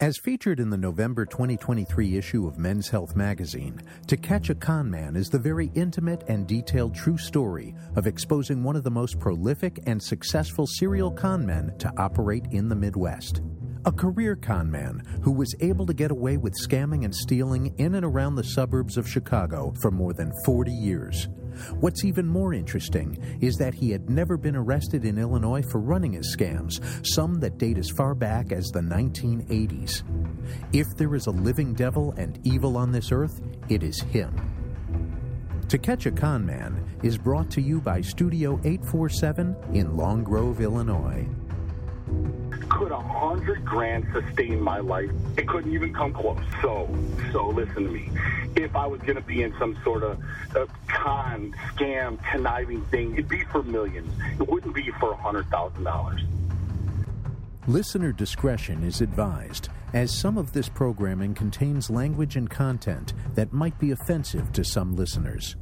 As featured in the November 2023 issue of Men's Health magazine, To Catch a Con Man is the very intimate and detailed true story of exposing one of the most prolific and successful serial con men to operate in the Midwest. A career con man who was able to get away with scamming and stealing in and around the suburbs of Chicago for more than 40 years. What's even more interesting is that he had never been arrested in Illinois for running his scams, some that date as far back as the 1980s. If there is a living devil and evil on this earth, it is him. To Catch a Con Man is brought to you by Studio 847 in Long Grove, Illinois. Could a hundred grand sustain my life? It couldn't even come close. So, so listen to me. If I was going to be in some sort of uh, con, scam, conniving thing, it'd be for millions. It wouldn't be for a hundred thousand dollars. Listener discretion is advised, as some of this programming contains language and content that might be offensive to some listeners.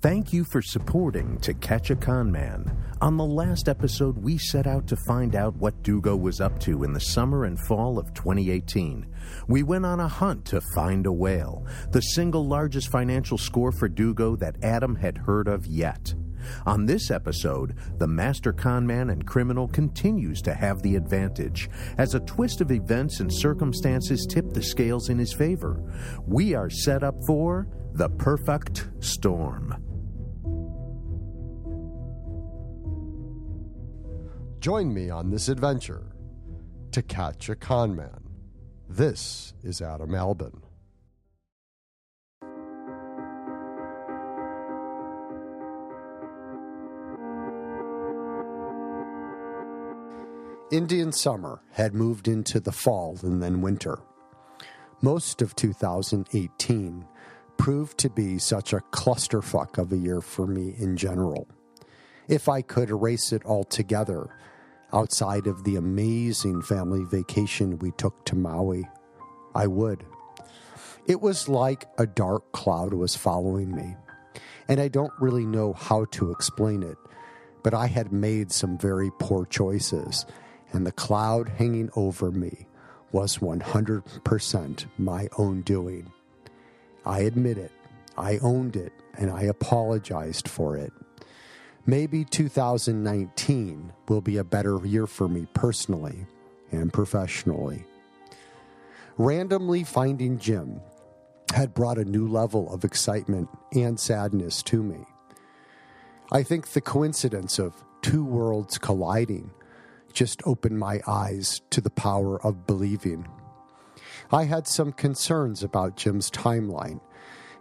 Thank you for supporting To Catch a Con Man. On the last episode, we set out to find out what Dugo was up to in the summer and fall of 2018. We went on a hunt to find a whale, the single largest financial score for Dugo that Adam had heard of yet. On this episode, the master con man and criminal continues to have the advantage, as a twist of events and circumstances tip the scales in his favor. We are set up for the perfect storm. Join me on this adventure to catch a con man. This is Adam Albin. Indian summer had moved into the fall and then winter. Most of 2018 proved to be such a clusterfuck of a year for me in general. If I could erase it altogether, outside of the amazing family vacation we took to Maui, I would. It was like a dark cloud was following me, and I don't really know how to explain it, but I had made some very poor choices and the cloud hanging over me was 100% my own doing. I admit it, I owned it, and I apologized for it. Maybe 2019 will be a better year for me personally and professionally. Randomly finding Jim had brought a new level of excitement and sadness to me. I think the coincidence of two worlds colliding just opened my eyes to the power of believing. I had some concerns about Jim's timeline,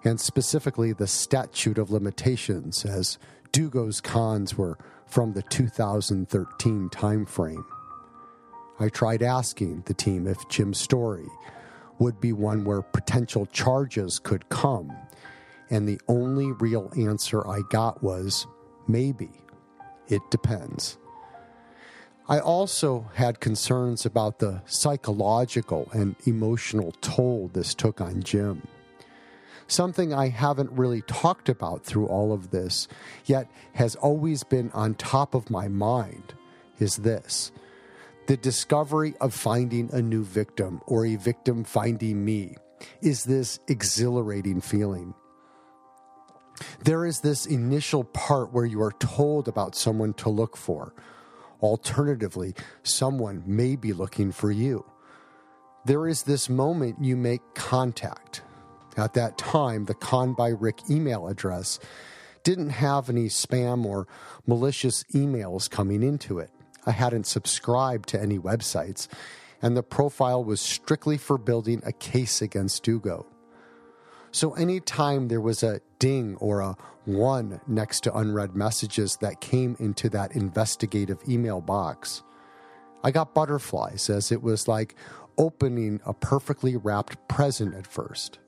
and specifically the statute of limitations, as Dugo's cons were from the 2013 timeframe. I tried asking the team if Jim's story would be one where potential charges could come, and the only real answer I got was maybe. It depends. I also had concerns about the psychological and emotional toll this took on Jim. Something I haven't really talked about through all of this, yet has always been on top of my mind, is this the discovery of finding a new victim or a victim finding me is this exhilarating feeling. There is this initial part where you are told about someone to look for Alternatively, someone may be looking for you. There is this moment you make contact. At that time, the Conned by Rick email address didn't have any spam or malicious emails coming into it. I hadn't subscribed to any websites, and the profile was strictly for building a case against Dugo. So anytime there was a ding or a one next to unread messages that came into that investigative email box, I got butterflies as it was like opening a perfectly wrapped present at first.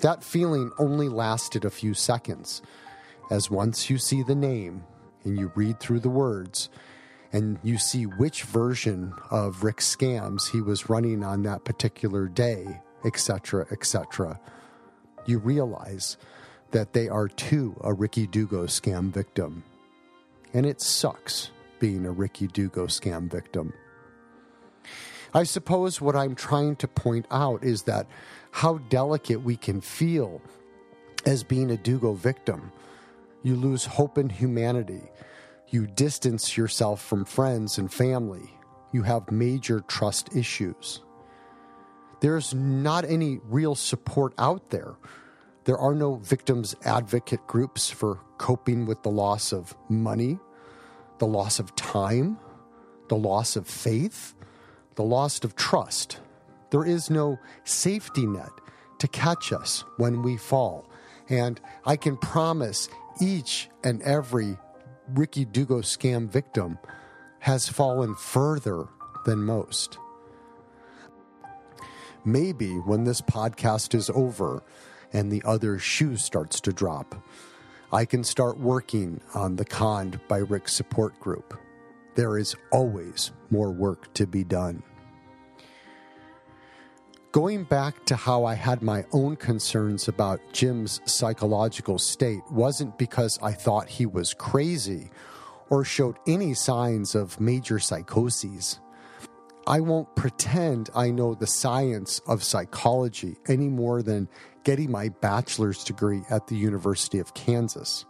That feeling only lasted a few seconds, as once you see the name and you read through the words, and you see which version of Rick Scams he was running on that particular day, etc., etc you realize that they are too a Ricky Dugo scam victim. And it sucks being a Ricky Dugo scam victim. I suppose what I'm trying to point out is that how delicate we can feel as being a Dugo victim. You lose hope in humanity. You distance yourself from friends and family. You have major trust issues. There's not any real support out there. There are no victims advocate groups for coping with the loss of money, the loss of time, the loss of faith, the loss of trust. There is no safety net to catch us when we fall. And I can promise each and every Ricky Dugo scam victim has fallen further than most. Maybe when this podcast is over and the other shoe starts to drop, I can start working on the Conned by Rick support group. There is always more work to be done. Going back to how I had my own concerns about Jim's psychological state wasn't because I thought he was crazy or showed any signs of major psychoses. I won't pretend I know the science of psychology any more than getting my bachelor's degree at the University of Kansas.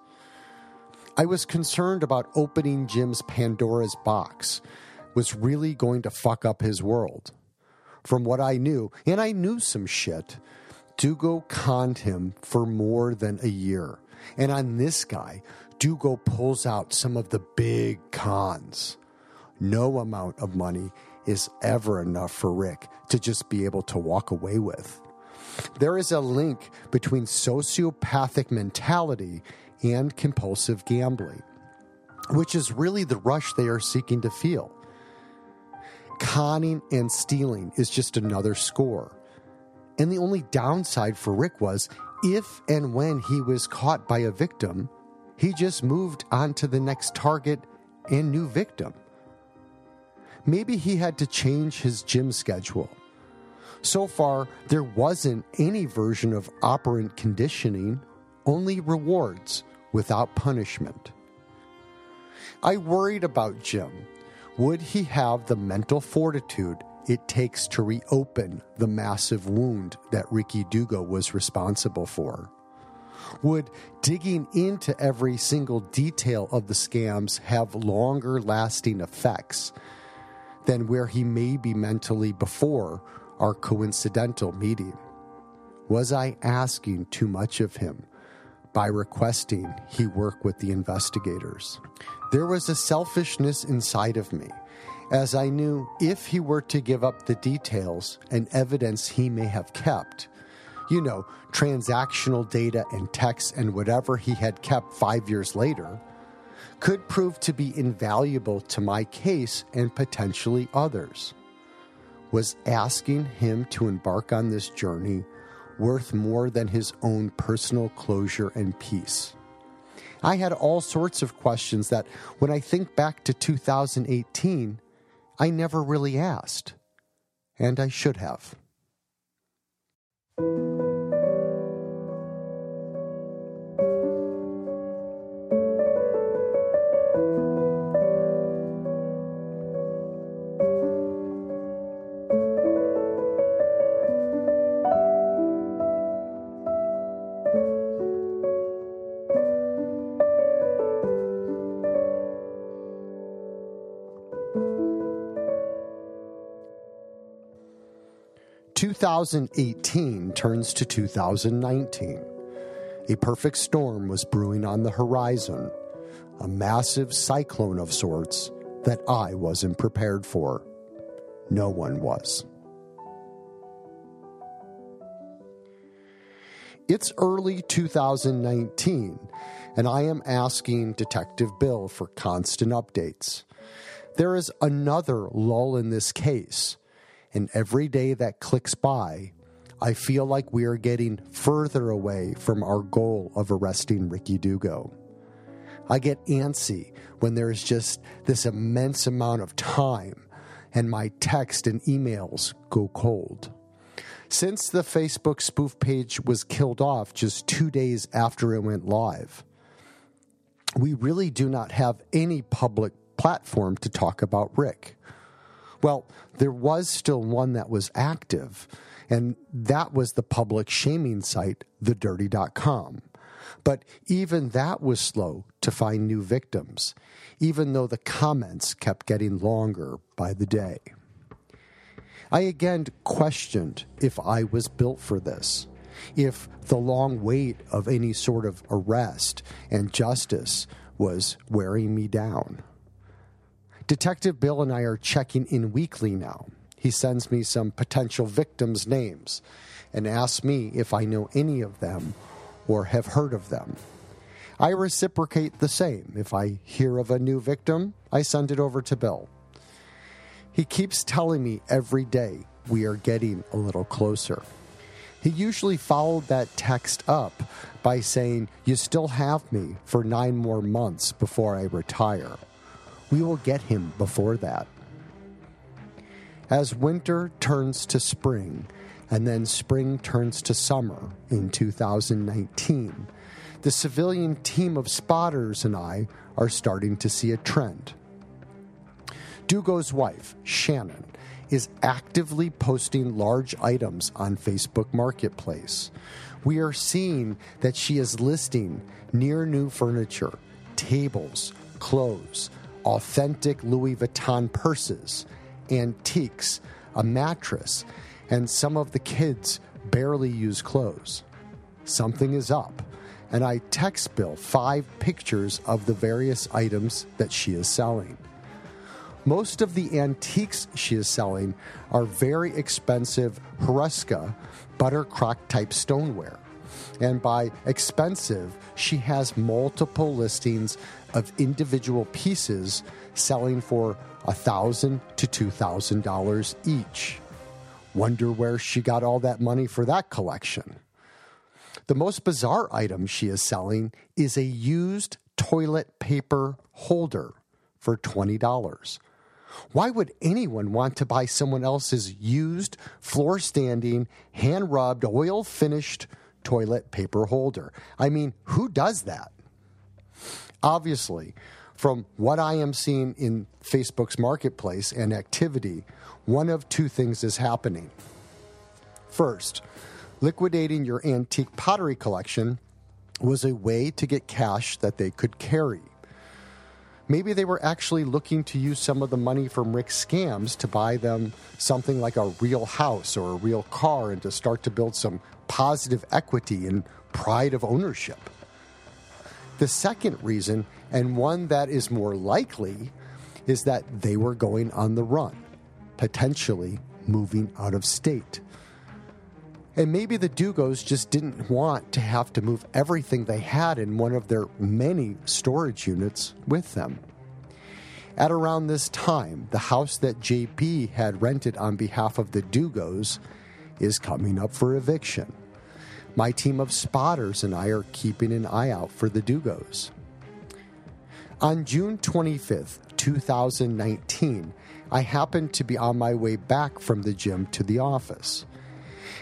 I was concerned about opening Jim's Pandora's box was really going to fuck up his world. From what I knew, and I knew some shit, Dugo conned him for more than a year. And on this guy, Dugo pulls out some of the big cons. No amount of money is ever enough for Rick to just be able to walk away with. There is a link between sociopathic mentality and compulsive gambling, which is really the rush they are seeking to feel. Conning and stealing is just another score. And the only downside for Rick was if and when he was caught by a victim, he just moved on to the next target and new victim. Maybe he had to change his gym schedule. So far, there wasn't any version of operant conditioning, only rewards without punishment. I worried about Jim. Would he have the mental fortitude it takes to reopen the massive wound that Ricky Dugo was responsible for? Would digging into every single detail of the scams have longer lasting effects than where he may be mentally before our coincidental meeting? Was I asking too much of him by requesting he work with the investigators? There was a selfishness inside of me, as I knew if he were to give up the details and evidence he may have kept, you know, transactional data and texts and whatever he had kept five years later, could prove to be invaluable to my case and potentially others. Was asking him to embark on this journey worth more than his own personal closure and peace? I had all sorts of questions that, when I think back to 2018, I never really asked. And I should have. 2018 turns to 2019. A perfect storm was brewing on the horizon, a massive cyclone of sorts that I wasn't prepared for. No one was. It's early 2019, and I am asking Detective Bill for constant updates. There is another lull in this case and every day that clicks by, I feel like we are getting further away from our goal of arresting Ricky Dugo. I get antsy when there's just this immense amount of time and my text and emails go cold. Since the Facebook spoof page was killed off just two days after it went live, we really do not have any public platform to talk about Rick. Well, there was still one that was active, and that was the public shaming site, thedirty.com. But even that was slow to find new victims, even though the comments kept getting longer by the day. I again questioned if I was built for this, if the long wait of any sort of arrest and justice was wearing me down. Detective Bill and I are checking in weekly now. He sends me some potential victims' names and asks me if I know any of them or have heard of them. I reciprocate the same. If I hear of a new victim, I send it over to Bill. He keeps telling me every day we are getting a little closer. He usually followed that text up by saying, You still have me for nine more months before I retire. We will get him before that. As winter turns to spring, and then spring turns to summer in 2019, the civilian team of spotters and I are starting to see a trend. Dugo's wife, Shannon, is actively posting large items on Facebook Marketplace. We are seeing that she is listing near new furniture, tables, clothes, authentic Louis Vuitton purses, antiques, a mattress, and some of the kids barely use clothes. Something is up, and I text Bill five pictures of the various items that she is selling. Most of the antiques she is selling are very expensive Huasca butter crock type stoneware. And by expensive, she has multiple listings of individual pieces selling for $1,000 to $2,000 each. Wonder where she got all that money for that collection. The most bizarre item she is selling is a used toilet paper holder for $20. Why would anyone want to buy someone else's used, floor standing, hand rubbed, oil finished toilet paper holder? I mean, who does that? Obviously, from what I am seeing in Facebook's marketplace and activity, one of two things is happening. First, liquidating your antique pottery collection was a way to get cash that they could carry. Maybe they were actually looking to use some of the money from Rick's scams to buy them something like a real house or a real car and to start to build some positive equity and pride of ownership. The second reason, and one that is more likely, is that they were going on the run, potentially moving out of state. And maybe the Dugos just didn't want to have to move everything they had in one of their many storage units with them. At around this time, the house that JP had rented on behalf of the Dugos is coming up for eviction. My team of spotters and I are keeping an eye out for the Dugos. On June 25th, 2019, I happened to be on my way back from the gym to the office.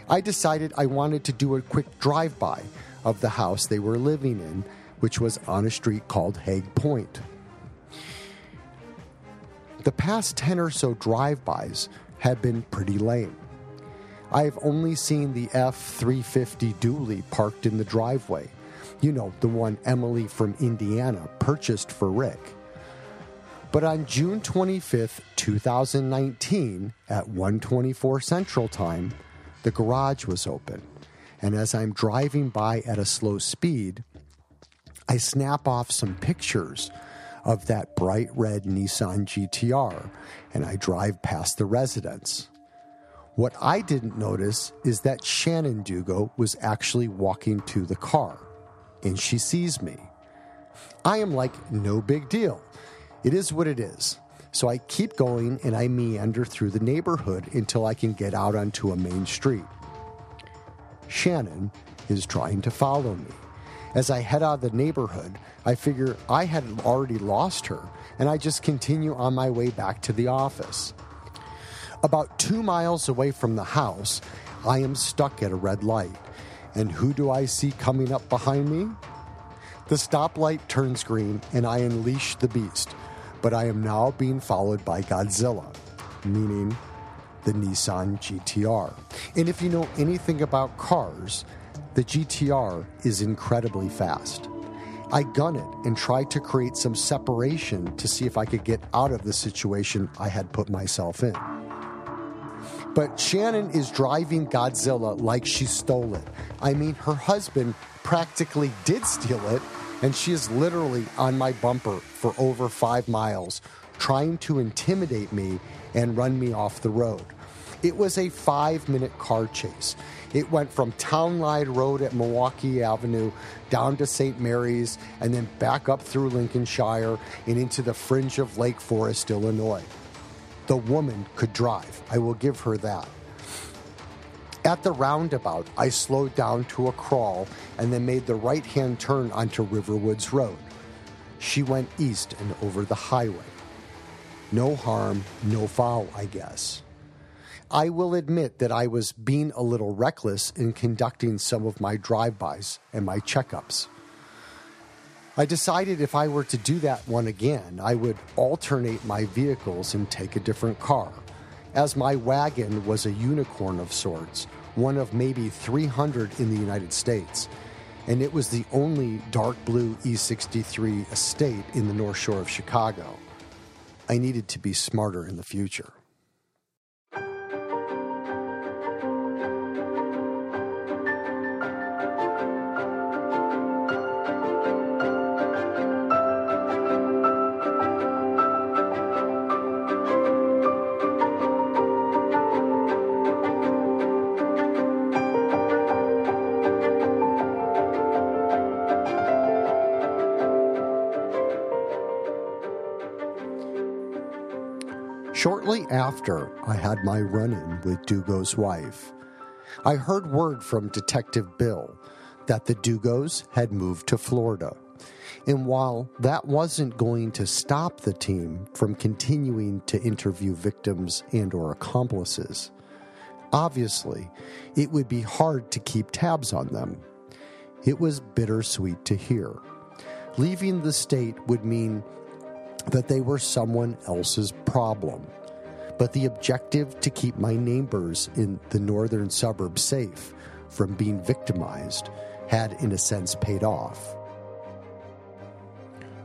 I decided I wanted to do a quick drive by of the house they were living in, which was on a street called Hague Point. The past 10 or so drive bys have been pretty lame. I've only seen the F 350 dually parked in the driveway. You know, the one Emily from Indiana purchased for Rick. But on June 25th, 2019, at 124 Central Time, the garage was open. And as I'm driving by at a slow speed, I snap off some pictures of that bright red Nissan GTR and I drive past the residence. What I didn't notice is that Shannon Dugo was actually walking to the car and she sees me. I am like, no big deal. It is what it is. So I keep going and I meander through the neighborhood until I can get out onto a main street. Shannon is trying to follow me. As I head out of the neighborhood, I figure I had already lost her, and I just continue on my way back to the office. About two miles away from the house, I am stuck at a red light. And who do I see coming up behind me? The stoplight turns green, and I unleash the beast but I am now being followed by Godzilla. meaning the Nissan GTR. And if you know anything about cars, the GTR is incredibly fast. I gun it and try to create some separation to see if I could get out of the situation I had put myself in. But Shannon is driving Godzilla like she stole it. I mean, her husband practically did steal it, and she is literally on my bumper for over five miles, trying to intimidate me and run me off the road. It was a five minute car chase. It went from Town Line Road at Milwaukee Avenue down to St. Mary's and then back up through Lincolnshire and into the fringe of Lake Forest, Illinois. The woman could drive. I will give her that. At the roundabout, I slowed down to a crawl and then made the right hand turn onto Riverwoods Road. She went east and over the highway. No harm, no foul, I guess. I will admit that I was being a little reckless in conducting some of my drive-bys and my checkups. I decided if I were to do that one again, I would alternate my vehicles and take a different car, as my wagon was a unicorn of sorts, one of maybe 300 in the United States, and it was the only dark blue E63 estate in the North Shore of Chicago. I needed to be smarter in the future. Shortly after I had my run in with Dugo's wife, I heard word from Detective Bill that the Dugos had moved to Florida. And while that wasn't going to stop the team from continuing to interview victims and or accomplices, obviously it would be hard to keep tabs on them. It was bittersweet to hear. Leaving the state would mean that they were someone else's problem. But the objective to keep my neighbors in the northern suburbs safe from being victimized had, in a sense, paid off.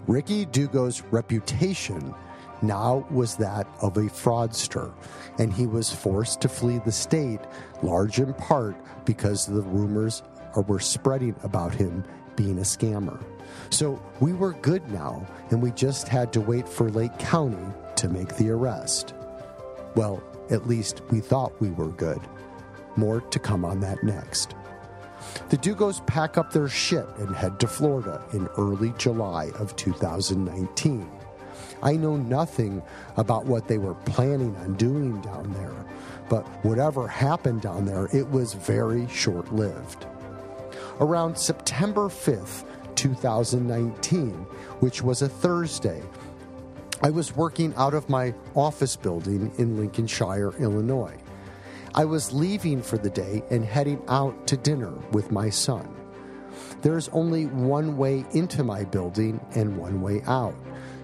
Ricky Dugo's reputation now was that of a fraudster, and he was forced to flee the state, large in part because the rumors were spreading about him being a scammer. So we were good now, and we just had to wait for Lake County to make the arrest. Well, at least we thought we were good. More to come on that next. The Dugos pack up their shit and head to Florida in early July of 2019. I know nothing about what they were planning on doing down there, but whatever happened down there, it was very short lived. Around September 5th, 2019, which was a Thursday, I was working out of my office building in Lincolnshire, Illinois. I was leaving for the day and heading out to dinner with my son. There's only one way into my building and one way out.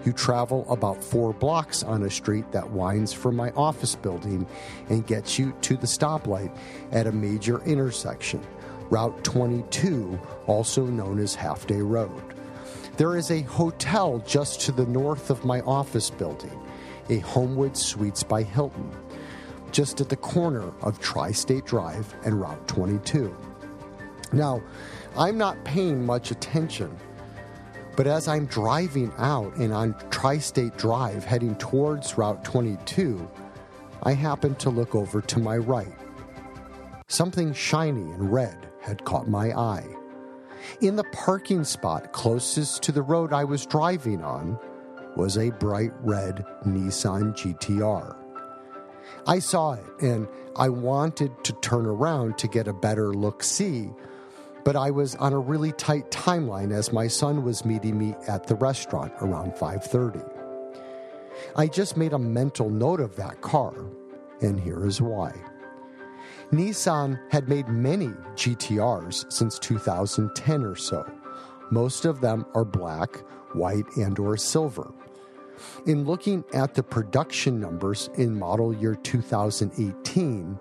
You travel about four blocks on a street that winds from my office building and gets you to the stoplight at a major intersection, Route 22, also known as Half Day Road. There is a hotel just to the north of my office building, a Homewood Suites by Hilton, just at the corner of Tri State Drive and Route 22. Now, I'm not paying much attention, but as I'm driving out and on Tri State Drive heading towards Route 22, I happen to look over to my right. Something shiny and red had caught my eye. In the parking spot closest to the road I was driving on was a bright red Nissan GTR. I saw it and I wanted to turn around to get a better look see, but I was on a really tight timeline as my son was meeting me at the restaurant around 5:30. I just made a mental note of that car, and here is why. Nissan had made many GTRs since 2010 or so. Most of them are black, white, and or silver. In looking at the production numbers in model year 2018,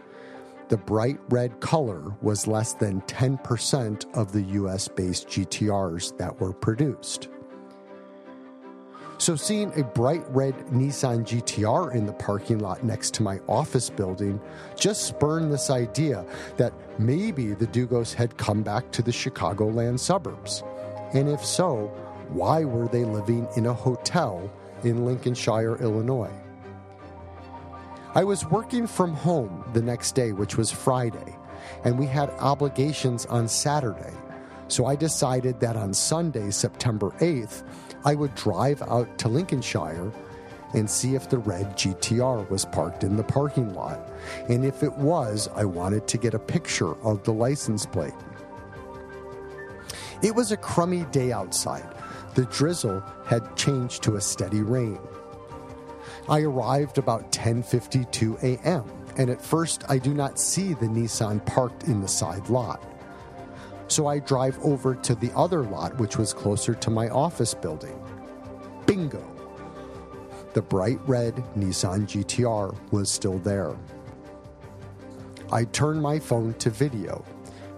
the bright red color was less than 10% of the US based GTRs that were produced. So, seeing a bright red Nissan GTR in the parking lot next to my office building just spurned this idea that maybe the Dugos had come back to the Chicagoland suburbs. And if so, why were they living in a hotel in Lincolnshire, Illinois? I was working from home the next day, which was Friday, and we had obligations on Saturday. So I decided that on Sunday, September 8th, I would drive out to Lincolnshire and see if the red GTR was parked in the parking lot. And if it was, I wanted to get a picture of the license plate. It was a crummy day outside. The drizzle had changed to a steady rain. I arrived about 10:52 a.m. and at first I do not see the Nissan parked in the side lot. So I drive over to the other lot which was closer to my office building. Bingo. The bright red Nissan GTR was still there. I turn my phone to video,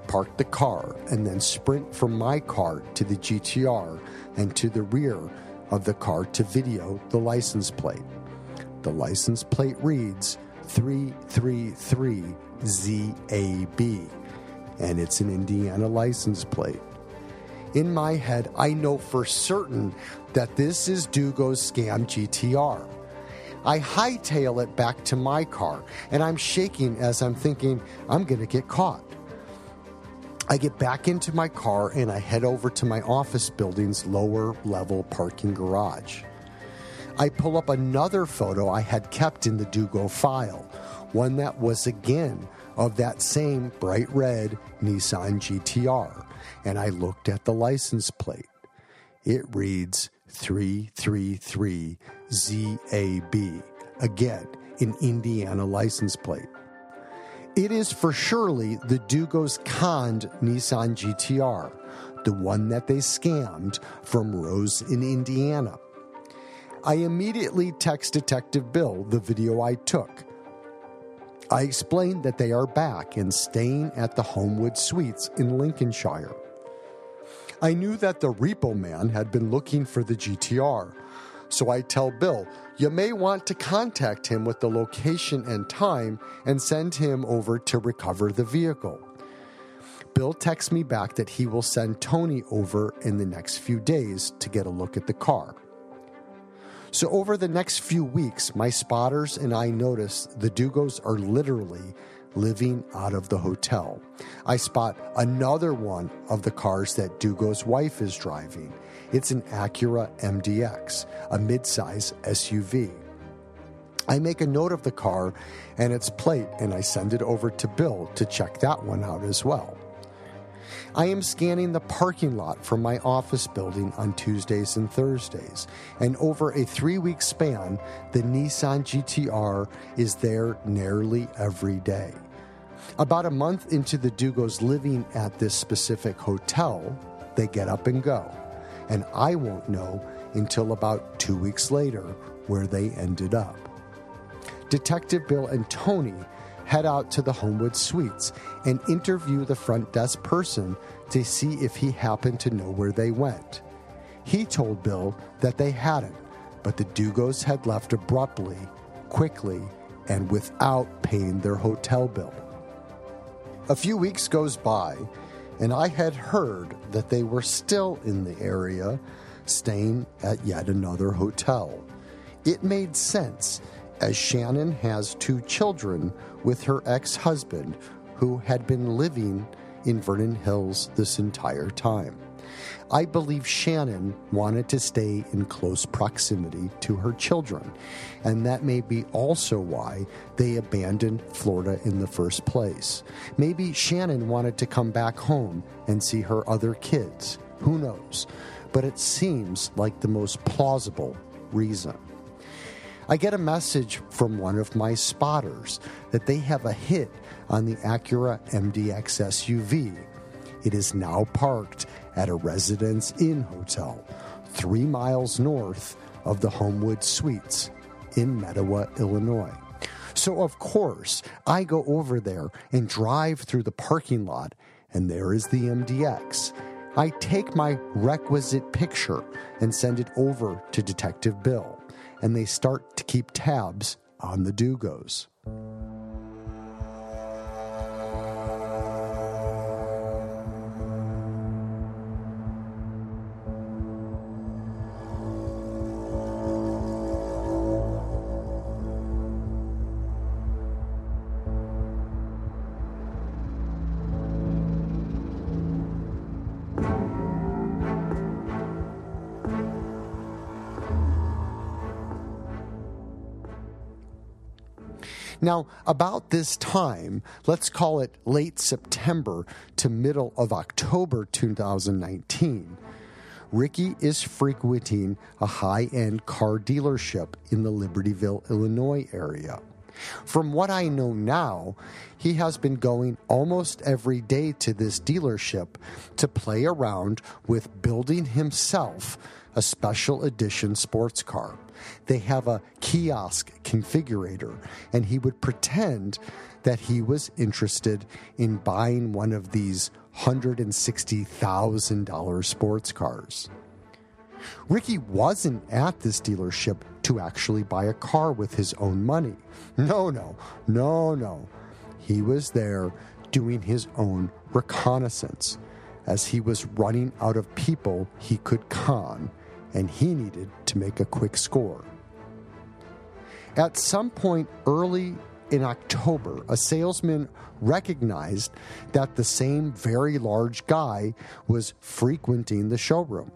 park the car, and then sprint from my car to the GTR and to the rear of the car to video the license plate. The license plate reads 333ZAB, and it's an Indiana license plate. In my head, I know for certain that this is Dugo's scam GTR. I hightail it back to my car, and I'm shaking as I'm thinking, I'm going to get caught. I get back into my car and I head over to my office building's lower level parking garage. I pull up another photo I had kept in the Dugo file, one that was again of that same bright red Nissan GTR, and I looked at the license plate. It reads 333ZAB, again, an Indiana license plate. It is for surely the Dugos conned Nissan GTR, the one that they scammed from Rose in Indiana. I immediately text Detective Bill the video I took. I explained that they are back and staying at the Homewood Suites in Lincolnshire. I knew that the repo man had been looking for the GTR, so I tell Bill, you may want to contact him with the location and time and send him over to recover the vehicle. Bill texts me back that he will send Tony over in the next few days to get a look at the car. So, over the next few weeks, my spotters and I notice the Dugos are literally living out of the hotel. I spot another one of the cars that Dugo's wife is driving. It's an Acura MDX, a midsize SUV. I make a note of the car and its plate and I send it over to Bill to check that one out as well. I am scanning the parking lot from my office building on Tuesdays and Thursdays, and over a three week span, the Nissan GTR is there nearly every day. About a month into the Dugos living at this specific hotel, they get up and go, and I won't know until about two weeks later where they ended up. Detective Bill and Tony head out to the Homewood Suites and interview the front desk person to see if he happened to know where they went. He told Bill that they hadn't, but the Dugos had left abruptly, quickly, and without paying their hotel bill. A few weeks goes by, and I had heard that they were still in the area, staying at yet another hotel. It made sense, as Shannon has two children with her ex husband, who had been living in Vernon Hills this entire time. I believe Shannon wanted to stay in close proximity to her children, and that may be also why they abandoned Florida in the first place. Maybe Shannon wanted to come back home and see her other kids. Who knows? But it seems like the most plausible reason. I get a message from one of my spotters that they have a hit on the Acura MDX SUV. It is now parked at a Residence Inn hotel, three miles north of the Homewood Suites in Mettawa, Illinois. So, of course, I go over there and drive through the parking lot, and there is the MDX. I take my requisite picture and send it over to Detective Bill, and they start to keep tabs on the Dugos. Now, about this time, let's call it late September to middle of October 2019, Ricky is frequenting a high end car dealership in the Libertyville, Illinois area. From what I know now, he has been going almost every day to this dealership to play around with building himself a special edition sports car. They have a kiosk configurator, and he would pretend that he was interested in buying one of these $160,000 sports cars. Ricky wasn't at this dealership to actually buy a car with his own money. No, no, no, no. He was there doing his own reconnaissance as he was running out of people he could con and he needed to make a quick score. At some point early in October, a salesman recognized that the same very large guy was frequenting the showroom.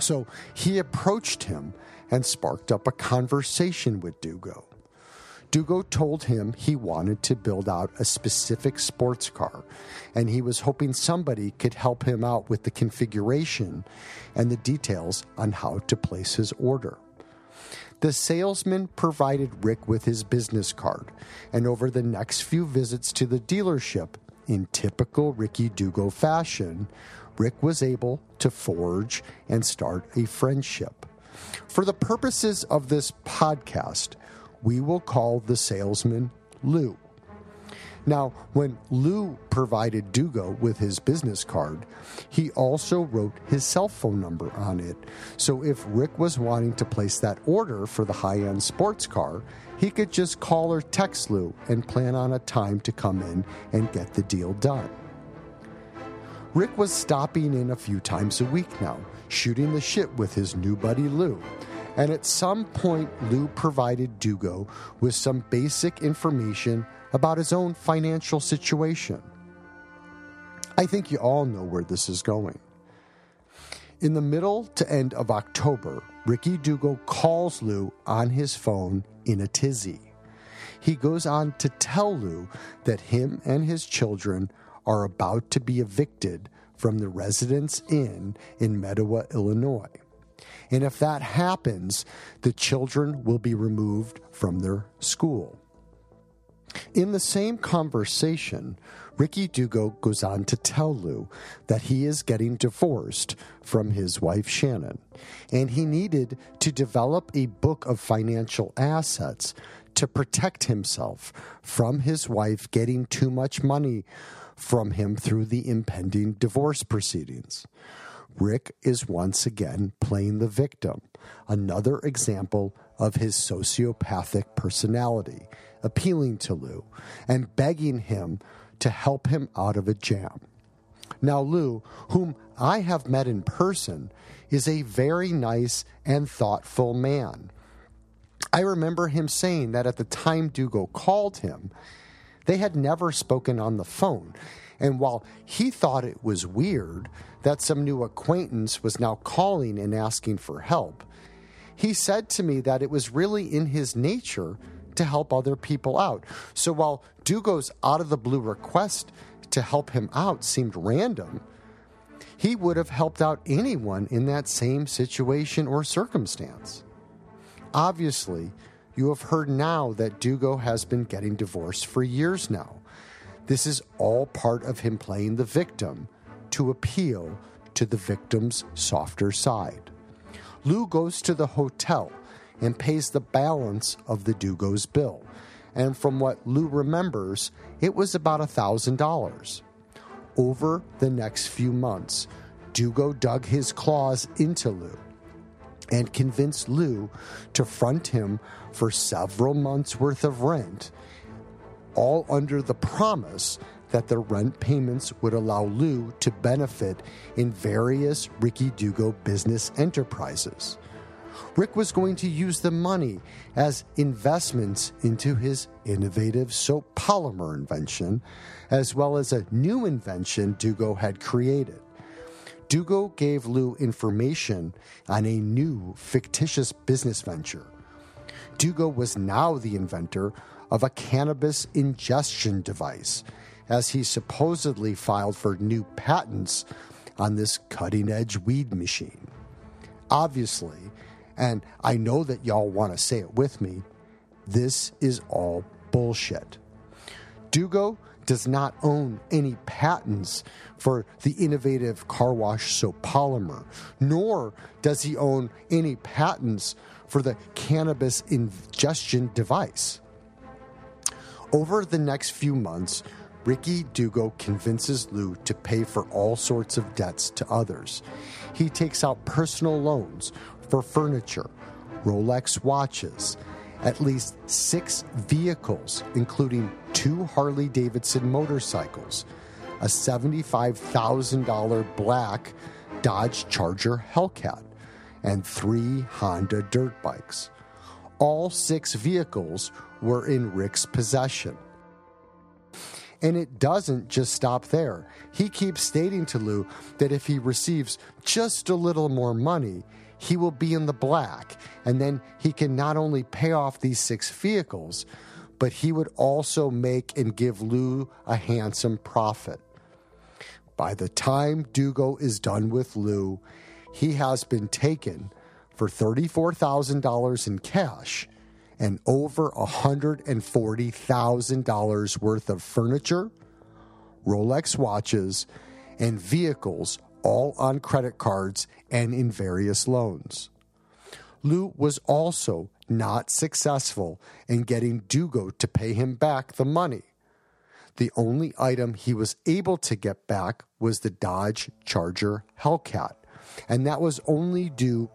So he approached him and sparked up a conversation with Dugo. Dugo told him he wanted to build out a specific sports car, and he was hoping somebody could help him out with the configuration and the details on how to place his order. The salesman provided Rick with his business card, and over the next few visits to the dealership, in typical Ricky Dugo fashion, Rick was able to forge and start a friendship. For the purposes of this podcast, we will call the salesman Lou. Now, when Lou provided Dugo with his business card, he also wrote his cell phone number on it. So if Rick was wanting to place that order for the high end sports car, he could just call or text Lou and plan on a time to come in and get the deal done. Rick was stopping in a few times a week now, shooting the shit with his new buddy Lou and at some point, Lou provided Dugo with some basic information about his own financial situation. I think you all know where this is going. In the middle to end of October, Ricky Dugo calls Lou on his phone in a tizzy. He goes on to tell Lou that him and his children are about to be evicted from the Residence Inn in Mettawa, Illinois. And if that happens, the children will be removed from their school. In the same conversation, Ricky Dugo goes on to tell Lou that he is getting divorced from his wife Shannon, and he needed to develop a book of financial assets to protect himself from his wife getting too much money from him through the impending divorce proceedings. Rick is once again playing the victim, another example of his sociopathic personality, appealing to Lou and begging him to help him out of a jam. Now, Lou, whom I have met in person, is a very nice and thoughtful man. I remember him saying that at the time Dugo called him, they had never spoken on the phone. And while he thought it was weird that some new acquaintance was now calling and asking for help, he said to me that it was really in his nature to help other people out. So while Dugo's out of the blue request to help him out seemed random, he would have helped out anyone in that same situation or circumstance. Obviously, you have heard now that Dugo has been getting divorced for years now. This is all part of him playing the victim to appeal to the victim's softer side. Lou goes to the hotel and pays the balance of the Dugo's bill. And from what Lou remembers, it was about $1,000. Over the next few months, Dugo dug his claws into Lou and convinced Lou to front him for several months' worth of rent, all under the promise that the rent payments would allow Lou to benefit in various Ricky Dugo business enterprises. Rick was going to use the money as investments into his innovative soap polymer invention, as well as a new invention Dugo had created. Dugo gave Lou information on a new fictitious business venture. Dugo was now the inventor of a cannabis ingestion device, as he supposedly filed for new patents on this cutting edge weed machine. Obviously, and I know that y'all want to say it with me, this is all bullshit. Dugo does not own any patents for the innovative car wash soap polymer, nor does he own any patents for the cannabis ingestion device. Over the next few months, Ricky Dugo convinces Lou to pay for all sorts of debts to others. He takes out personal loans for furniture, Rolex watches, at least six vehicles, including two Harley Davidson motorcycles, a $75,000 black Dodge Charger Hellcat, and three Honda dirt bikes. All six vehicles were in Rick's possession. And it doesn't just stop there. He keeps stating to Lou that if he receives just a little more money, he will be in the black. And then he can not only pay off these six vehicles, but he would also make and give Lou a handsome profit. By the time Dugo is done with Lou, he has been taken for $34,000 in cash and over $140,000 worth of furniture, Rolex watches, and vehicles, all on credit cards and in various loans. Lou was also not successful in getting Dugo to pay him back the money. The only item he was able to get back was the Dodge Charger Hellcat, and that was only due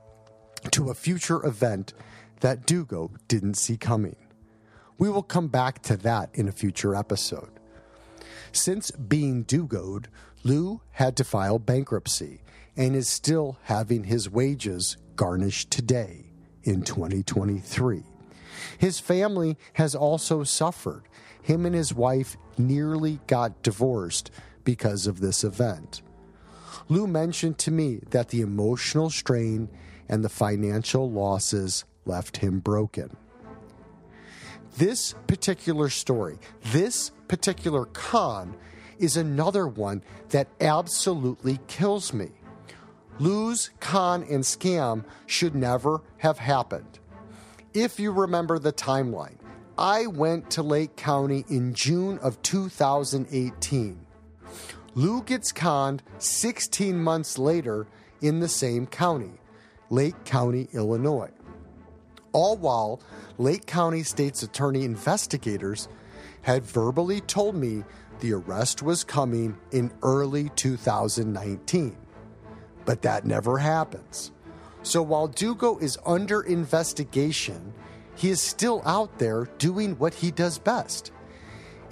to a future event that Dugo didn't see coming. We will come back to that in a future episode. Since being Dugoed, Lou had to file bankruptcy and is still having his wages garnished today in 2023. His family has also suffered. Him and his wife nearly got divorced because of this event. Lou mentioned to me that the emotional strain and the financial losses left him broken. This particular story, this particular con, is another one that absolutely kills me. Lou's con and scam should never have happened. If you remember the timeline, I went to Lake County in June of 2018. Lou gets conned 16 months later in the same county, Lake County, Illinois. All while Lake County State's Attorney investigators had verbally told me the arrest was coming in early 2019. But that never happens. So while Dugo is under investigation, he is still out there doing what he does best.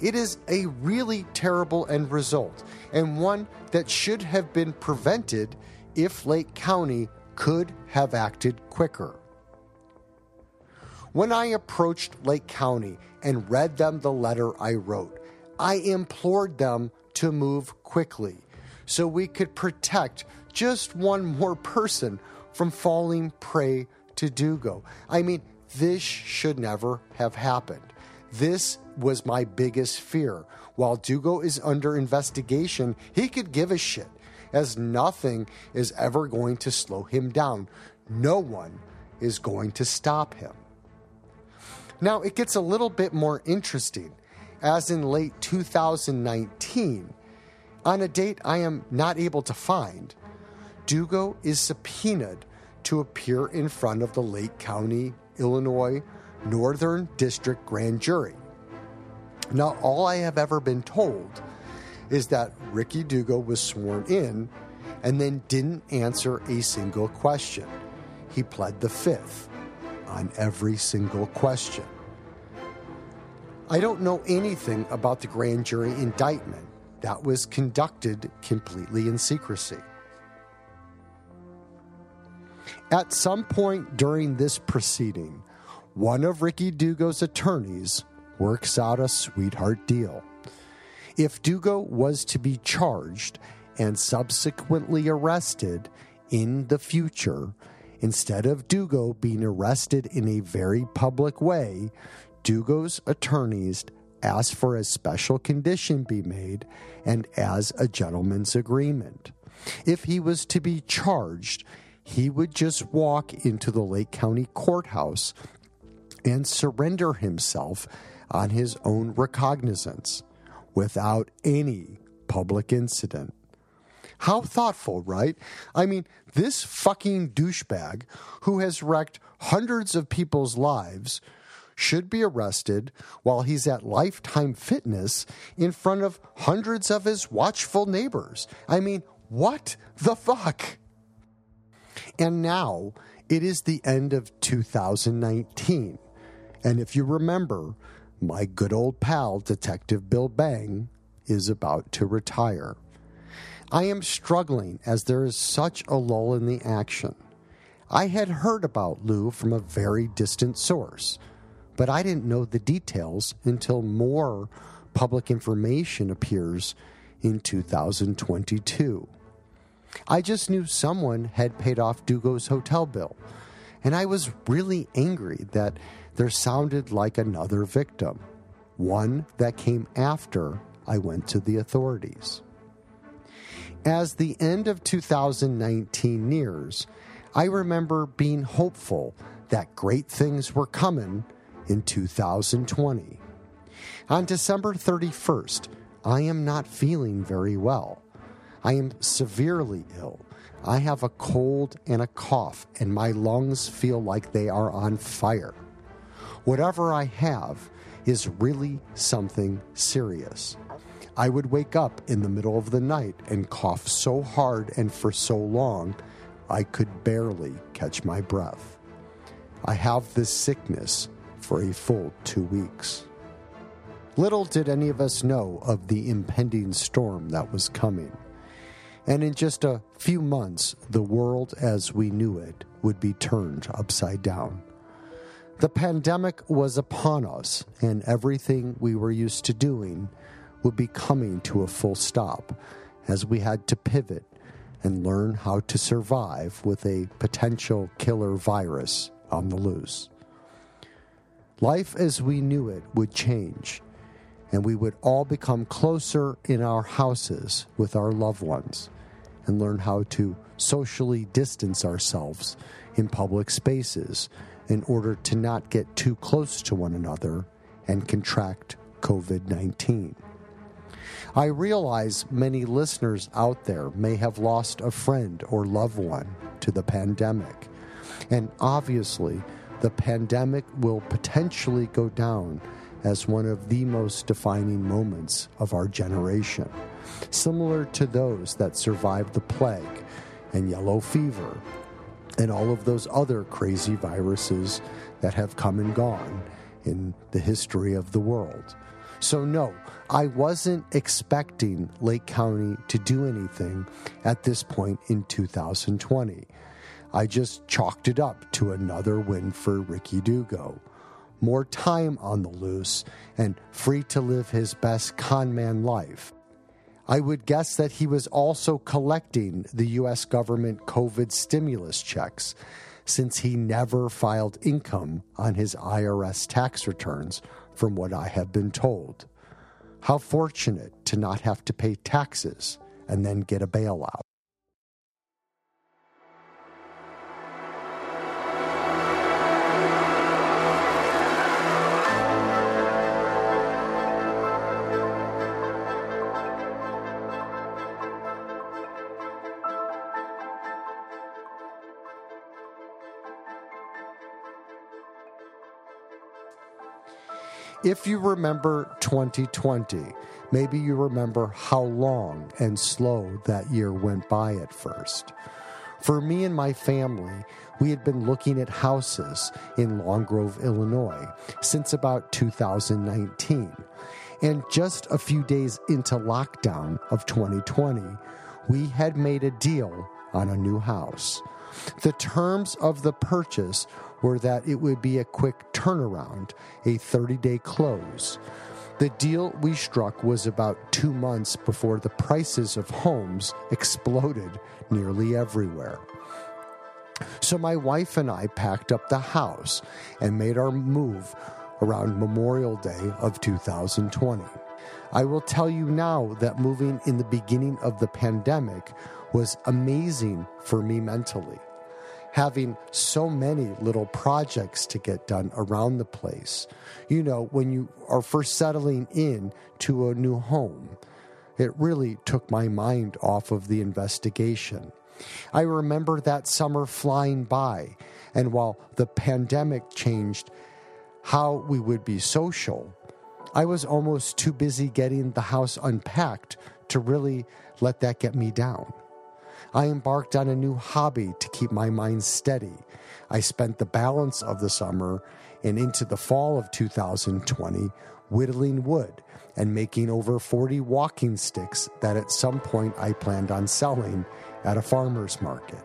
It is a really terrible end result, and one that should have been prevented if Lake County could have acted quicker. When I approached Lake County and read them the letter I wrote, I implored them to move quickly so we could protect just one more person from falling prey to Dugo. I mean, this should never have happened. This was my biggest fear. While Dugo is under investigation, he could give a shit, as nothing is ever going to slow him down. No one is going to stop him. Now, it gets a little bit more interesting, as in late 2019, on a date I am not able to find, Dugo is subpoenaed to appear in front of the Lake County, Illinois Northern District Grand Jury. Now, all I have ever been told is that Ricky Dugo was sworn in and then didn't answer a single question. He pled the fifth on every single question. I don't know anything about the grand jury indictment. That was conducted completely in secrecy. At some point during this proceeding, one of Ricky Dugo's attorneys works out a sweetheart deal. If Dugo was to be charged and subsequently arrested in the future, instead of Dugo being arrested in a very public way, Dugo's attorneys asked for a special condition be made and as a gentleman's agreement. If he was to be charged, he would just walk into the Lake County Courthouse and surrender himself on his own recognizance without any public incident. How thoughtful, right? I mean, this fucking douchebag who has wrecked hundreds of people's lives should be arrested while he's at Lifetime Fitness in front of hundreds of his watchful neighbors. I mean, what the fuck? And now it is the end of 2019. And if you remember, my good old pal, Detective Bill Bang, is about to retire. I am struggling as there is such a lull in the action. I had heard about Lou from a very distant source, but I didn't know the details until more public information appears in 2022. I just knew someone had paid off Dugo's hotel bill, and I was really angry that there sounded like another victim, one that came after I went to the authorities. As the end of 2019 nears, I remember being hopeful that great things were coming in 2020. On December 31st, I am not feeling very well. I am severely ill. I have a cold and a cough, and my lungs feel like they are on fire. Whatever I have is really something serious. I would wake up in the middle of the night and cough so hard and for so long, I could barely catch my breath. I have this sickness for a full two weeks. Little did any of us know of the impending storm that was coming. And in just a few months, the world as we knew it would be turned upside down. The pandemic was upon us, and everything we were used to doing would be coming to a full stop as we had to pivot and learn how to survive with a potential killer virus on the loose. Life as we knew it would change, and we would all become closer in our houses with our loved ones and learn how to socially distance ourselves in public spaces in order to not get too close to one another and contract COVID 19. I realize many listeners out there may have lost a friend or loved one to the pandemic. And obviously, the pandemic will potentially go down as one of the most defining moments of our generation, similar to those that survived the plague and yellow fever and all of those other crazy viruses that have come and gone in the history of the world. So, no, I wasn't expecting Lake County to do anything at this point in 2020. I just chalked it up to another win for Ricky Dugo. More time on the loose and free to live his best conman life. I would guess that he was also collecting the U.S. government COVID stimulus checks since he never filed income on his IRS tax returns, from what I have been told. How fortunate to not have to pay taxes and then get a bailout. If you remember 2020, maybe you remember how long and slow that year went by at first. For me and my family, we had been looking at houses in Long Grove, Illinois since about 2019. And just a few days into lockdown of 2020, we had made a deal on a new house. The terms of the purchase were that it would be a quick turnaround, a 30 day close. The deal we struck was about two months before the prices of homes exploded nearly everywhere. So my wife and I packed up the house and made our move around Memorial Day of 2020. I will tell you now that moving in the beginning of the pandemic was amazing for me mentally. Having so many little projects to get done around the place. You know, when you are first settling in to a new home, it really took my mind off of the investigation. I remember that summer flying by, and while the pandemic changed how we would be social, I was almost too busy getting the house unpacked to really let that get me down. I embarked on a new hobby to keep my mind steady. I spent the balance of the summer and into the fall of 2020 whittling wood and making over 40 walking sticks that at some point I planned on selling at a farmer's market.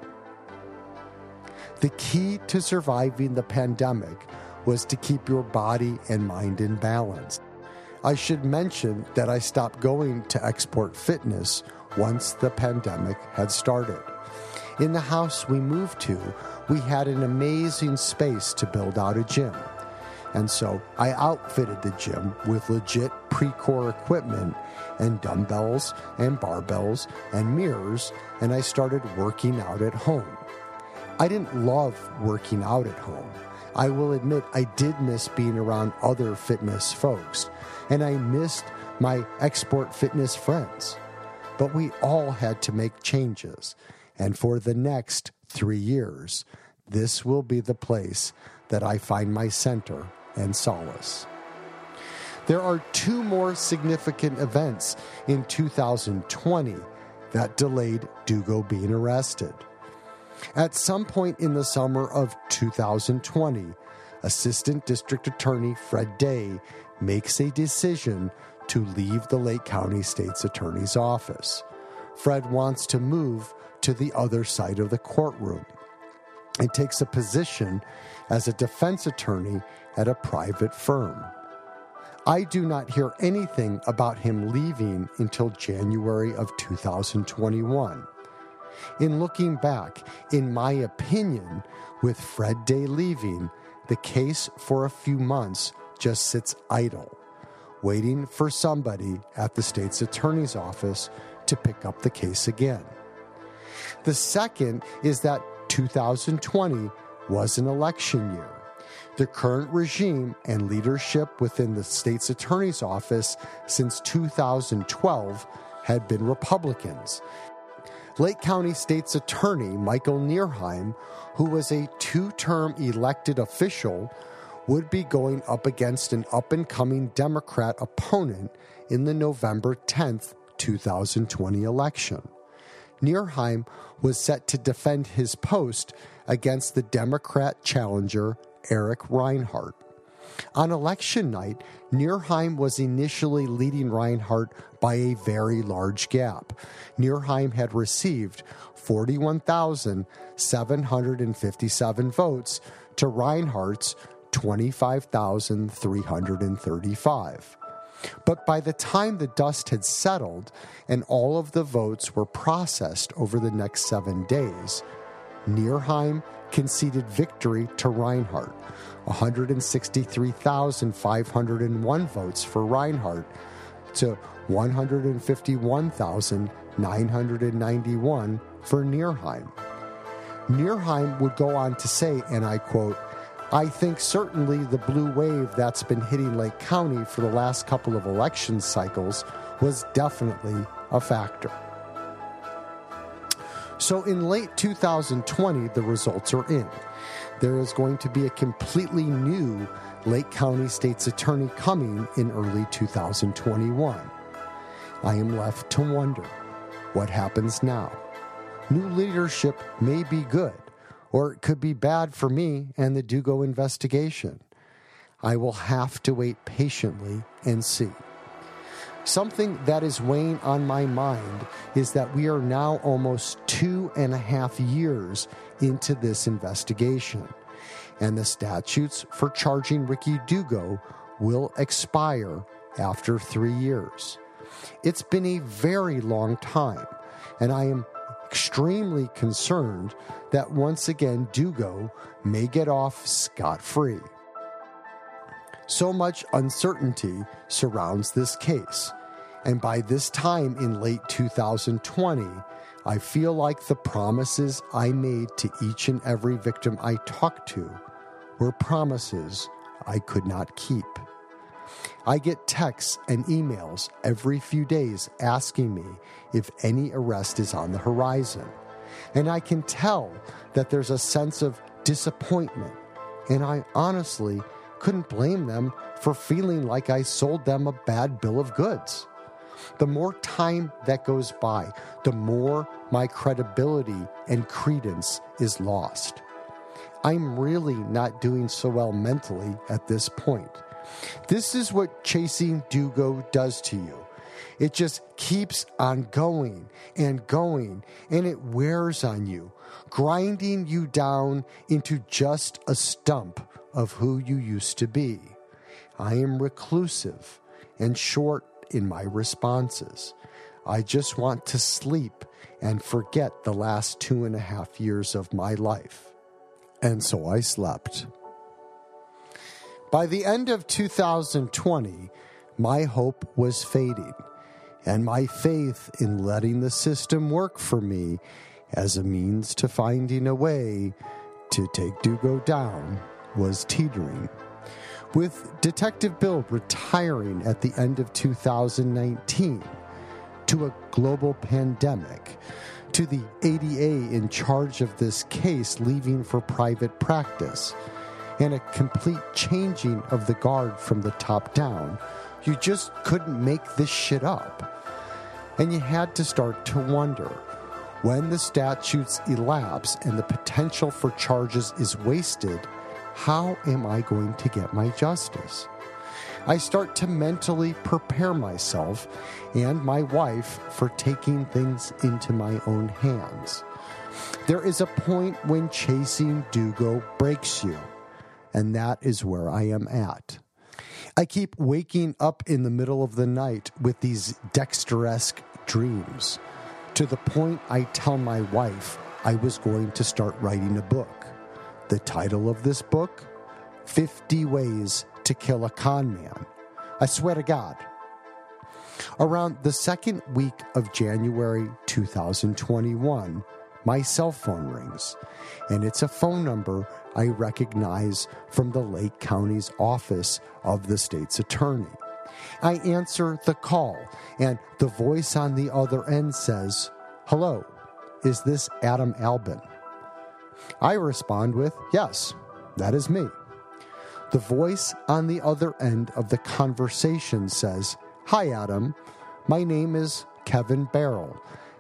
The key to surviving the pandemic was to keep your body and mind in balance. I should mention that I stopped going to Xsport Fitness once the pandemic had started. In the house we moved to, we had an amazing space to build out a gym. And so I outfitted the gym with legit Precor equipment and dumbbells and barbells and mirrors, and I started working out at home. I didn't love working out at home. I will admit I did miss being around other fitness folks, and I missed my Xsport fitness friends. But we all had to make changes, and for the next three years, this will be the place that I find my center and solace. There are two more significant events in 2020 that delayed Dugo being arrested. At some point in the summer of 2020, Assistant District Attorney Fred Day makes a decision to leave the Lake County State's Attorney's office. Fred wants to move to the other side of the courtroom and takes a position as a defense attorney at a private firm. I do not hear anything about him leaving until January of 2021. In looking back, in my opinion, with Fred Day leaving, the case for a few months just sits idle, waiting for somebody at the state's attorney's office to pick up the case again. The second is that 2020 was an election year. The current regime and leadership within the state's attorney's office since 2012 had been Republicans. Lake County State's Attorney Michael Nerheim, who was a two term elected official, would be going up against an up and coming Democrat opponent in the November 10th, 2020 election. Nerheim was set to defend his post against the Democrat challenger Eric Rinehart. On election night, Nerheim was initially leading Rinehart by a very large gap. Nerheim had received 41,757 votes to Rinehart's 25,335. But by the time the dust had settled and all of the votes were processed over the next seven days, Nerheim conceded victory to Rinehart. 163,501 votes for Rinehart to 151,991 for Nerheim. Nerheim would go on to say, and I quote, I think certainly the blue wave that's been hitting Lake County for the last couple of election cycles was definitely a factor. So in late 2020, the results are in. there is going to be a completely new Lake County State's Attorney coming in early 2021. I am left to wonder what happens now. New leadership may be good, or it could be bad for me and the Dugo investigation. I will have to wait patiently and see. Something that is weighing on my mind is that we are now almost two and a half years into this investigation, and the statutes for charging Ricky Dugo will expire after three years. It's been a very long time, and I am extremely concerned that once again Dugo may get off scot free. So much uncertainty surrounds this case, and by this time in late 2020, I feel like the promises I made to each and every victim I talked to were promises I could not keep. I get texts and emails every few days asking me if any arrest is on the horizon. And I can tell that there's a sense of disappointment. And I honestly couldn't blame them for feeling like I sold them a bad bill of goods. The more time that goes by, the more my credibility and credence is lost. I'm really not doing so well mentally at this point. This is what chasing Dugo does to you. It just keeps on going and going, and it wears on you, grinding you down into just a stump of who you used to be. I am reclusive and short in my responses. I just want to sleep and forget the last two and a half years of my life. And so I slept. By the end of 2020, my hope was fading, and my faith in letting the system work for me as a means to finding a way to take Dugo down was teetering. With Detective Bill retiring at the end of 2019 to a global pandemic, to the ADA in charge of this case leaving for private practice, and a complete changing of the guard from the top down, you just couldn't make this shit up. And you had to start to wonder when the statutes elapse and the potential for charges is wasted how am I going to get my justice? I start to mentally prepare myself and my wife for taking things into my own hands. There is a point when chasing Dugo breaks you, and that is where I am at. I keep waking up in the middle of the night with these Dexter-esque dreams, to the point I tell my wife I was going to start writing a book. The title of this book 50 Ways to Kill a Con Man. I swear to God. Around the second week of January 2021, my cell phone rings, and it's a phone number I recognize from the Lake County's office of the state's attorney. I answer the call, and the voice on the other end says, Hello, is this Adam Albin? I respond with, Yes, that is me. The voice on the other end of the conversation says, Hi, Adam. My name is Kevin Barrel.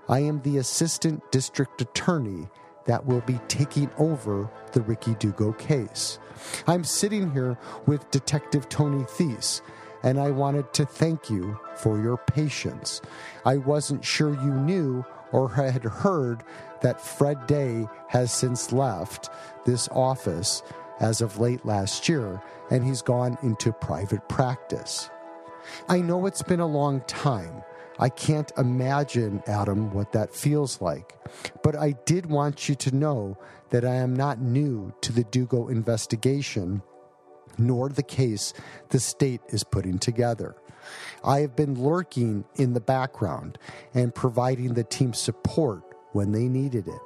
I am the assistant district attorney that will be taking over the Ricky Dugo case. I'm sitting here with Detective Tony Thies, and I wanted to thank you for your patience. I wasn't sure you knew or had heard that Fred Day has since left this office as of late last year, and he's gone into private practice. I know it's been a long time. I can't imagine, Adam, what that feels like. But I did want you to know that I am not new to the Dugo investigation, nor the case the state is putting together. I have been lurking in the background and providing the team support when they needed it.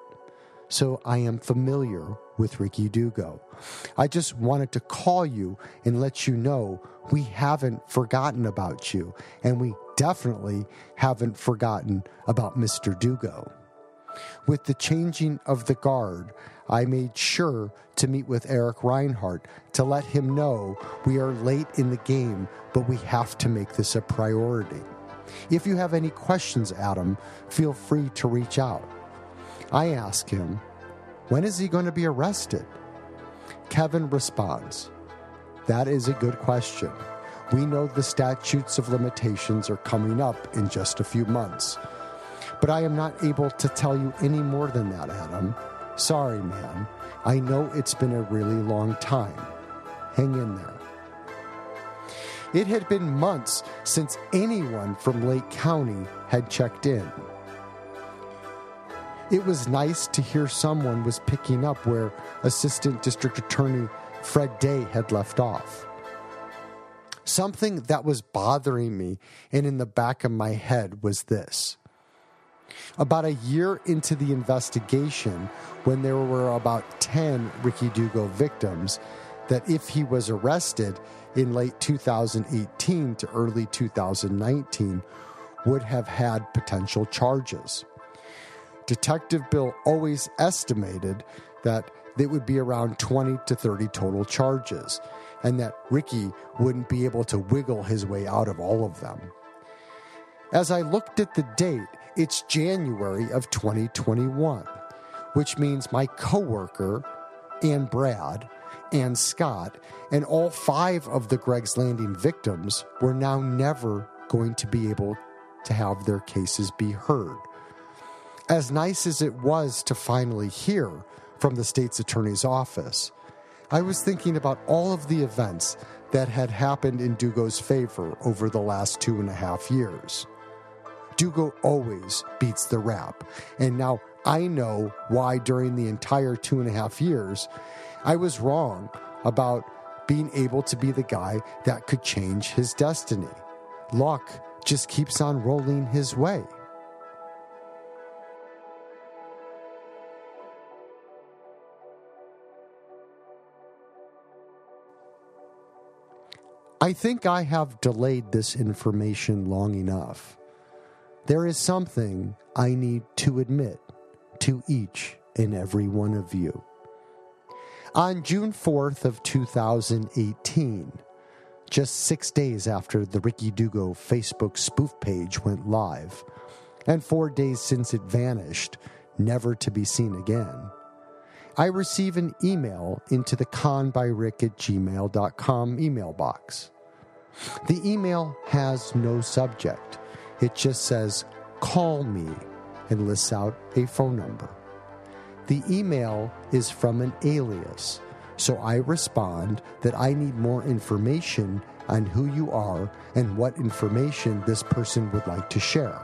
So I am familiar with Ricky Dugo. I just wanted to call you and let you know we haven't forgotten about you, and we definitely haven't forgotten about Mr. Dugo. With the changing of the guard, I made sure to meet with Eric Rinehart to let him know we are late in the game, but we have to make this a priority. If you have any questions, Adam, feel free to reach out. I ask him, when is he going to be arrested? Kevin responds, That is a good question. We know the statutes of limitations are coming up in just a few months. But I am not able to tell you any more than that, Adam. Sorry, man. I know it's been a really long time. Hang in there. It had been months since anyone from Lake County had checked in. It was nice to hear someone was picking up where Assistant District Attorney Fred Day had left off. Something that was bothering me and in the back of my head was this. About a year into the investigation, when there were about 10 Ricky Dugo victims, that if he was arrested in late 2018 to early 2019, would have had potential charges. Detective Bill always estimated that it would be around 20 to 30 total charges, and that Ricky wouldn't be able to wiggle his way out of all of them. As I looked at the date, it's January of 2021, which means my coworker and Brad and Scott and all five of the Gregg's Landing victims were now never going to be able to have their cases be heard. As nice as it was to finally hear from the state's attorney's office, I was thinking about all of the events that had happened in Dugo's favor over the last two and a half years. Dugo always beats the rap, and now I know why during the entire two and a half years I was wrong about being able to be the guy that could change his destiny. Luck just keeps on rolling his way. I think I have delayed this information long enough. There is something I need to admit to each and every one of you. On June 4th of 2018, just six days after the Ricky Dugo Facebook spoof page went live, and four days since it vanished, never to be seen again, I receive an email into the connedbyrick at gmail.com email box. The email has no subject. It just says, call me, and lists out a phone number. The email is from an alias, so I respond that I need more information on who you are and what information this person would like to share.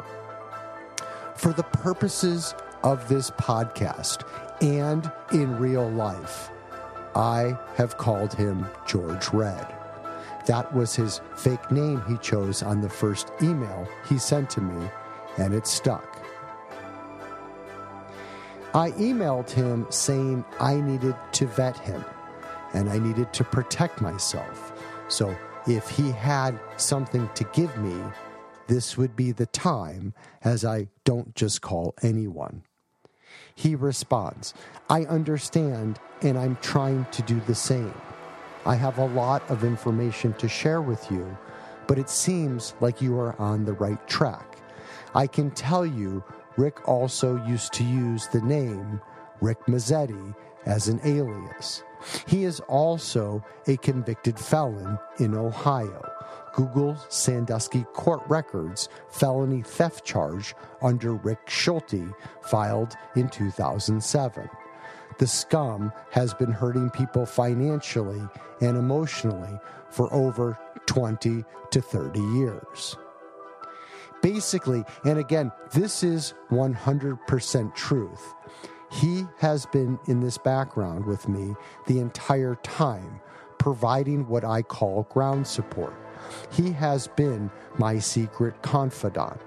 For the purposes of this podcast and in real life, I have called him George Red. That was his fake name he chose on the first email he sent to me, and it stuck. I emailed him saying I needed to vet him and I needed to protect myself. So if he had something to give me, this would be the time, as I don't just call anyone. He responds, I understand, and I'm trying to do the same. I have a lot of information to share with you, but it seems like you are on the right track. I can tell you, Rick also used to use the name Rick Mazzetti as an alias. He is also a convicted felon in Ohio. Google Sandusky court records felony theft charge under Rick Schulte filed in 2007 the scum has been hurting people financially and emotionally for over 20 to 30 years. Basically, and again, this is 100% truth. He has been in this background with me the entire time, providing what I call ground support. He has been my secret confidant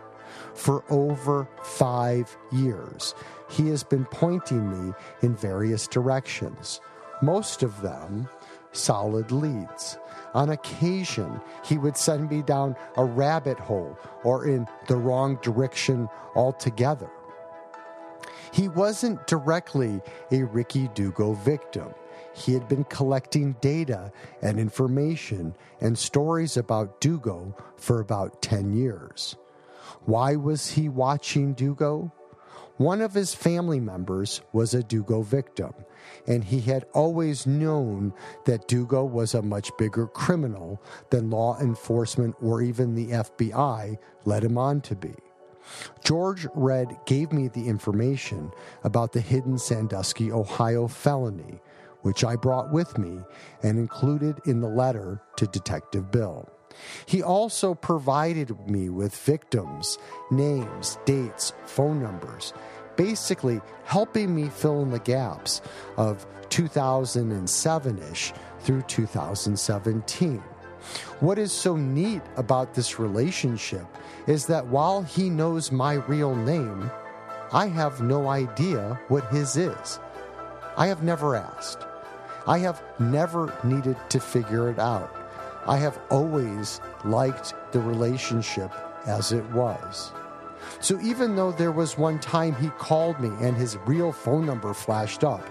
for over five years he has been pointing me in various directions, most of them solid leads. On occasion, he would send me down a rabbit hole or in the wrong direction altogether. He wasn't directly a Ricky Dugo victim. He had been collecting data and information and stories about Dugo for about 10 years. Why was he watching Dugo? One of his family members was a Dugo victim, and he had always known that Dugo was a much bigger criminal than law enforcement or even the FBI led him on to be. George Red gave me the information about the hidden Sandusky, Ohio felony, which I brought with me and included in the letter to Detective Bill. He also provided me with victims, names, dates, phone numbers, basically helping me fill in the gaps of 2007 ish through 2017. What is so neat about this relationship is that while he knows my real name, I have no idea what his is. I have never asked. I have never needed to figure it out. I have always liked the relationship as it was. So even though there was one time he called me and his real phone number flashed up,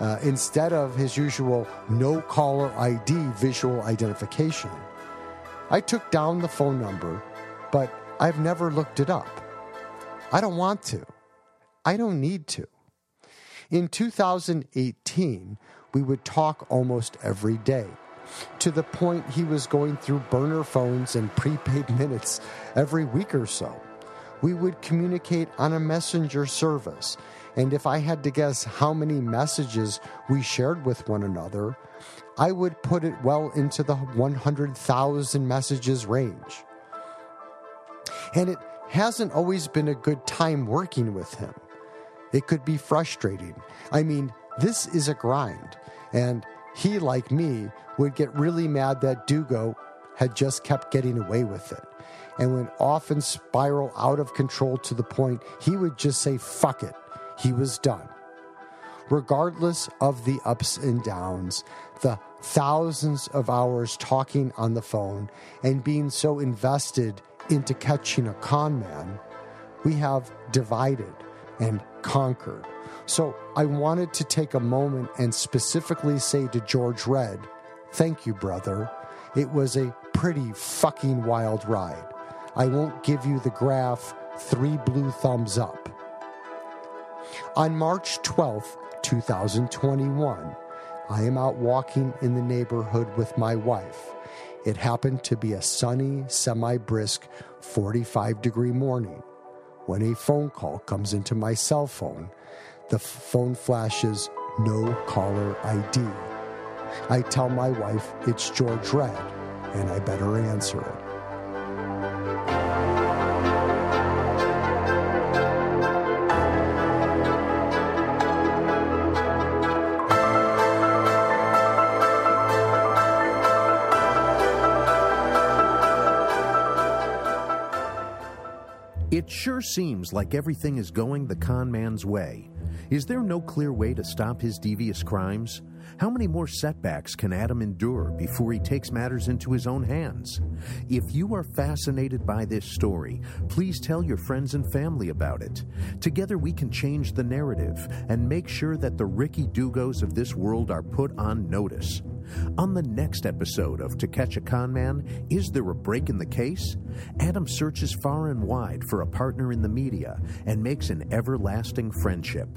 uh, instead of his usual no caller ID visual identification, I took down the phone number, but I've never looked it up. I don't want to. I don't need to. In 2018, we would talk almost every day to the point he was going through burner phones and prepaid minutes every week or so. We would communicate on a messenger service, and if I had to guess how many messages we shared with one another, I would put it well into the 100,000 messages range. And it hasn't always been a good time working with him. It could be frustrating. I mean, this is a grind, and he, like me, would get really mad that Dugo had just kept getting away with it and would often spiral out of control to the point he would just say, fuck it, he was done. Regardless of the ups and downs, the thousands of hours talking on the phone and being so invested into catching a con man, we have divided and conquered. So I wanted to take a moment and specifically say to George Red, Thank you, brother. It was a pretty fucking wild ride. I won't give you the graph three blue thumbs up. On March 12th, 2021, I am out walking in the neighborhood with my wife. It happened to be a sunny, semi brisk 45 degree morning when a phone call comes into my cell phone the phone flashes no caller ID. I tell my wife it's George Red and I better answer it. It sure seems like everything is going the con man's way. Is there no clear way to stop his devious crimes? How many more setbacks can Adam endure before he takes matters into his own hands? If you are fascinated by this story, please tell your friends and family about it. Together we can change the narrative and make sure that the Ricky Dugos of this world are put on notice. On the next episode of To Catch a Con Man, Is There a Break in the Case? Adam searches far and wide for a partner in the media and makes an everlasting friendship.